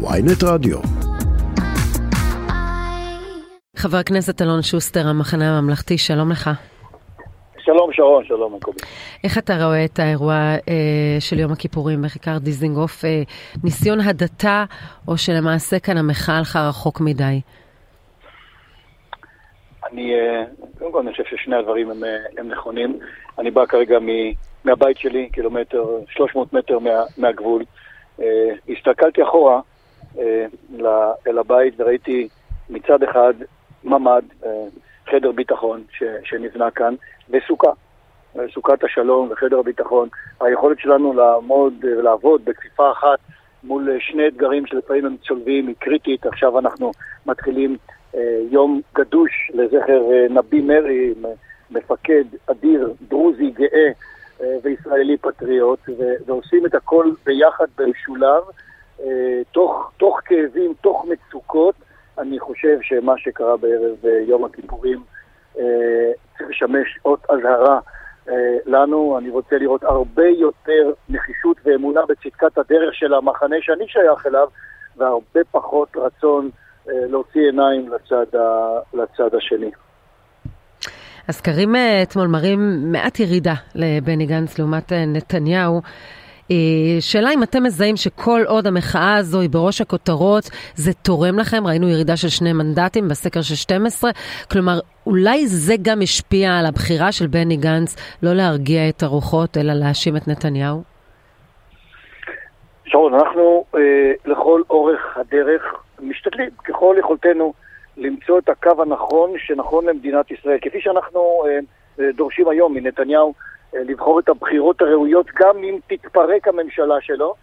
ויינט רדיו. חבר הכנסת אלון שוסטר, המחנה הממלכתי, שלום לך. שלום שרון, שלום מקובי. איך אתה רואה את האירוע אה, של יום הכיפורים בכיכר דיזינגוף? אה, ניסיון הדתה, או שלמעשה כאן המחאה הלכה רחוק מדי? אני, אה, קודם כל אני חושב ששני הדברים הם, אה, הם נכונים. אני בא כרגע מ, מהבית שלי, קילומטר, 300 מטר מה, מהגבול. אה, הסתכלתי אחורה אל הבית וראיתי מצד אחד ממ"ד, חדר ביטחון ש, שנבנה כאן, וסוכה. סוכת השלום וחדר הביטחון. היכולת שלנו לעמוד ולעבוד בכפיפה אחת מול שני אתגרים שלפעמים הם צולבים היא קריטית. עכשיו אנחנו מתחילים אה, יום גדוש לזכר אה, נבי מרי, מפקד אדיר, דרוזי גאה אה, וישראלי פטריוט, ועושים את הכל ביחד במשולב, תוך, תוך כאבים, תוך מצוקות. אני חושב שמה שקרה בערב יום הכיפורים צריך לשמש אות אזהרה לנו. אני רוצה לראות הרבה יותר נחישות ואמונה בצדקת הדרך של המחנה שאני שייך אליו, והרבה פחות רצון אה, להוציא עיניים לצד, ה, לצד השני. הסקרים אה, אתמול מראים מעט ירידה לבני גנץ לעומת אה, נתניהו. שאלה אם אתם מזהים שכל עוד המחאה הזו היא בראש הכותרות, זה תורם לכם? ראינו ירידה של שני מנדטים בסקר של 12. כלומר, אולי זה גם השפיע על הבחירה של בני גנץ לא להרגיע את הרוחות, אלא להאשים את נתניהו? שרון, אנחנו אה, לכל אורך הדרך משתדלים ככל יכולתנו למצוא את הקו הנכון שנכון למדינת ישראל. כפי שאנחנו אה, אה, דורשים היום מנתניהו אה, לבחור את הבחירות הראויות גם אם תתפרק הממשלה שלו,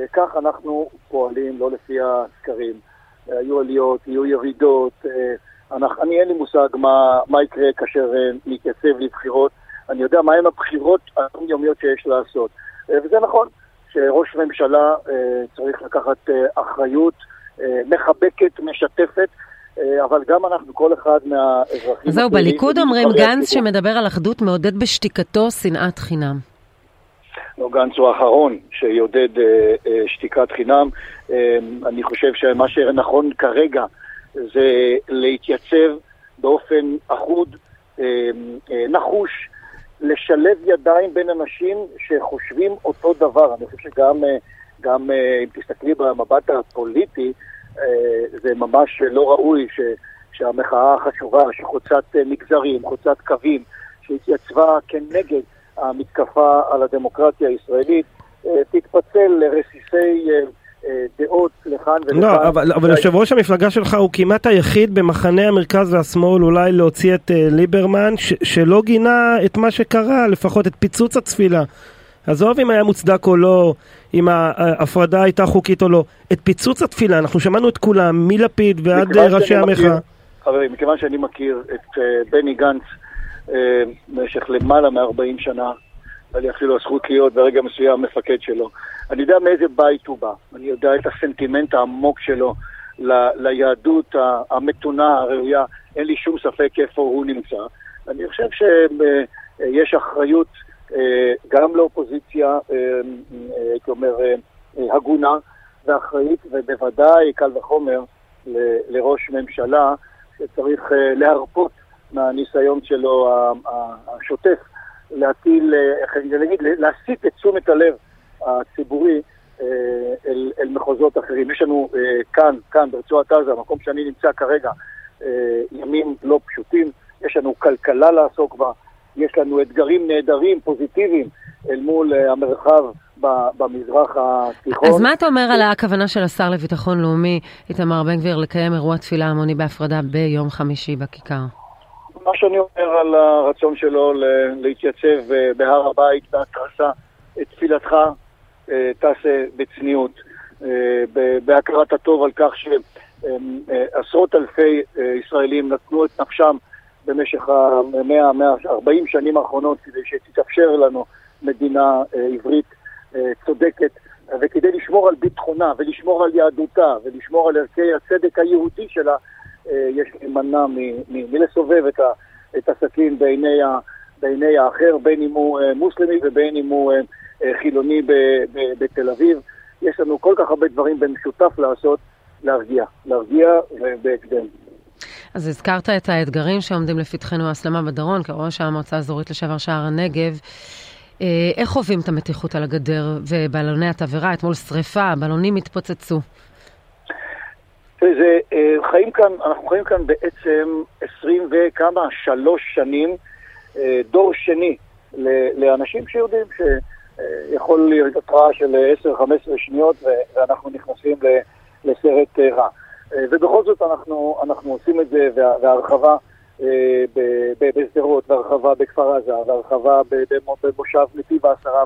אה, כך אנחנו פועלים, לא לפי הסקרים. אה, היו עליות, יהיו ירידות, אה, אנחנו, אני אין לי מושג מה, מה יקרה כאשר אה, נתייצב לבחירות. אני יודע מהם הבחירות היומיומיות שיש לעשות. אה, וזה נכון שראש ממשלה אה, צריך לקחת אה, אחריות אה, מחבקת, משתפת. אבל גם אנחנו, כל אחד מהאזרחים... זהו, בליכוד אומרים גנץ שמדבר על אחדות מעודד בשתיקתו שנאת חינם. לא, גנץ הוא האחרון שיעודד אה, אה, שתיקת חינם. אה, אני חושב שמה שנכון כרגע זה להתייצב באופן אחוד, אה, אה, נחוש, לשלב ידיים בין אנשים שחושבים אותו דבר. אני חושב שגם... אה, גם אה, אם תסתכלי במבט הפוליטי, אה, זה ממש לא ראוי ש, שהמחאה החשובה, שחוצת אה, מגזרים, חוצת קווים, שהתייצבה כנגד המתקפה על הדמוקרטיה הישראלית, תתפצל לרסיסי דעות לכאן ולכאן. לא, אבל, אבל יושב ראש המפלגה שלך הוא כמעט היחיד במחנה המרכז והשמאל אולי להוציא את ליברמן, ש, שלא גינה את מה שקרה, לפחות את פיצוץ התפילה. עזוב אם היה מוצדק או לא, אם ההפרדה הייתה חוקית או לא. את פיצוץ התפילה, אנחנו שמענו את כולם, מלפיד ועד ראשי המחאה. חברים, מכיוון שאני מכיר את uh, בני גנץ uh, במשך למעלה מ-40 שנה, היה לי אפילו הזכות להיות ברגע מסוים מפקד שלו. אני יודע מאיזה בית הוא בא, אני יודע את הסנטימנט העמוק שלו ל- ליהדות המתונה, הראויה, אין לי שום ספק איפה הוא נמצא. אני חושב שיש אחריות אה, גם לאופוזיציה, אה, אה, הייתי אומר, הגונה ואחראית, ובוודאי, קל וחומר, לראש ממשלה שצריך להרפות מהניסיון שלו השוטף להטיל, איך אני אגיד, להסיט את תשומת הלב הציבורי אל, אל מחוזות אחרים. יש לנו כאן, כאן ברצועת עזה, המקום שאני נמצא כרגע, ימים לא פשוטים, יש לנו כלכלה לעסוק בה. יש לנו אתגרים נהדרים, פוזיטיביים, אל מול uh, המרחב במזרח התיכון. אז מה אתה אומר על הכוונה של השר לביטחון לאומי, איתמר בן גביר, לקיים אירוע תפילה המוני בהפרדה ביום חמישי בכיכר? מה שאני אומר על הרצון שלו להתייצב אה, בהר הבית בהתרסה, תפילתך אה, תעשה בצניעות, בהכרת הטוב על כך שעשרות אלפי ישראלים נתנו את נפשם במשך המאה, המאה, ארבעים שנים האחרונות כדי שתתאפשר לנו מדינה אה, עברית אה, צודקת וכדי לשמור על ביטחונה ולשמור על יהדותה ולשמור על ערכי הצדק היהודי שלה, אה, יש להימנע מלסובב את, ה, את הסכין בעיני, ה, בעיני האחר, בין אם הוא מוסלמי ובין אם הוא חילוני ב, ב, בתל אביב. יש לנו כל כך הרבה דברים במשותף לעשות, להרגיע, להרגיע ובהקדם. אז הזכרת את האתגרים שעומדים לפתחנו, ההסלמה בדרום, כראש המועצה האזורית לשעבר שער הנגב. אה, איך חווים את המתיחות על הגדר ובלוני התבערה? אתמול שריפה, בלונים התפוצצו. זה, אה, חיים כאן, אנחנו חיים כאן בעצם עשרים וכמה, שלוש שנים, אה, דור שני לאנשים שיודעים שיכול להיות התראה של 10-15 שניות ואנחנו נכנסים לסרט רע. ובכל זאת אנחנו, אנחנו עושים את זה, וההרחבה בשדרות, והרחבה בכפר עזה, והרחבה במושב נתיב העשרה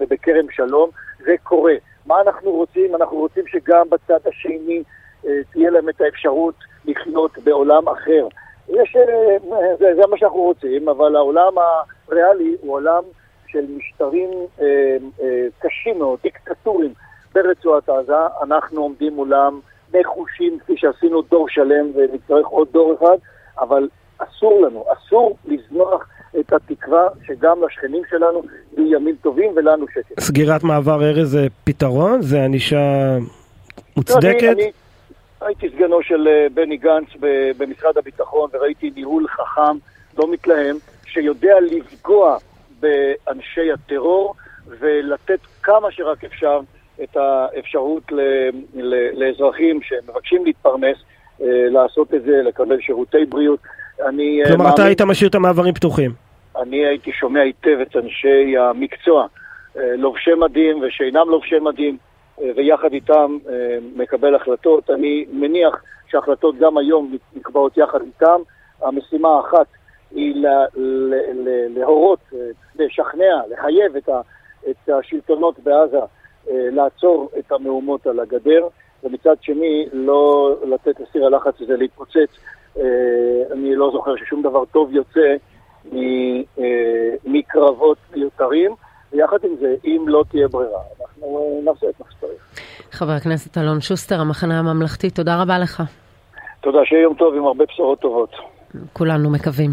ובכרם שלום, זה קורה. מה אנחנו רוצים? אנחנו רוצים שגם בצד השני אה, תהיה להם את האפשרות לחיות בעולם אחר. יש, אה, זה, זה מה שאנחנו רוצים, אבל העולם הריאלי הוא עולם של משטרים אה, אה, קשים מאוד, דיקטטורים ברצועת עזה. אנחנו עומדים מולם נחושים, כפי שעשינו דור שלם ונצטרך עוד דור אחד, אבל אסור לנו, אסור לזנוח את התקווה שגם לשכנים שלנו יהיו ימים טובים ולנו שקט. סגירת מעבר ארז זה פתרון? זה ענישה מוצדקת? אני, אני הייתי סגנו של אה, בני גנץ במשרד הביטחון וראיתי ניהול חכם, לא מתלהם, שיודע לפגוע באנשי הטרור ולתת כמה שרק אפשר את האפשרות ל, ל, לאזרחים שמבקשים להתפרנס אה, לעשות את זה, לקבל שירותי בריאות. אני, אה, כלומר, מאמין, אתה היית משאיר את המעברים פתוחים. אני הייתי שומע היטב את אנשי המקצוע, לובשי מדים ושאינם לובשי מדים, ויחד איתם מקבל החלטות. אני מניח שההחלטות גם היום נקבעות יחד איתם. המשימה האחת היא להורות, לשכנע, לחייב את השלטונות בעזה אה, לעצור את המהומות על הגדר, ומצד שני לא לתת לסיר הלחץ הזה להתפוצץ. אה, אני לא זוכר ששום דבר טוב יוצא אה, מקרבות מיותרים, ויחד עם זה, אם לא תהיה ברירה, אנחנו נעשה את מה שצריך. חבר הכנסת אלון שוסטר, המחנה הממלכתי, תודה רבה לך. תודה, שיהיה יום טוב עם הרבה בשורות טובות. כולנו מקווים.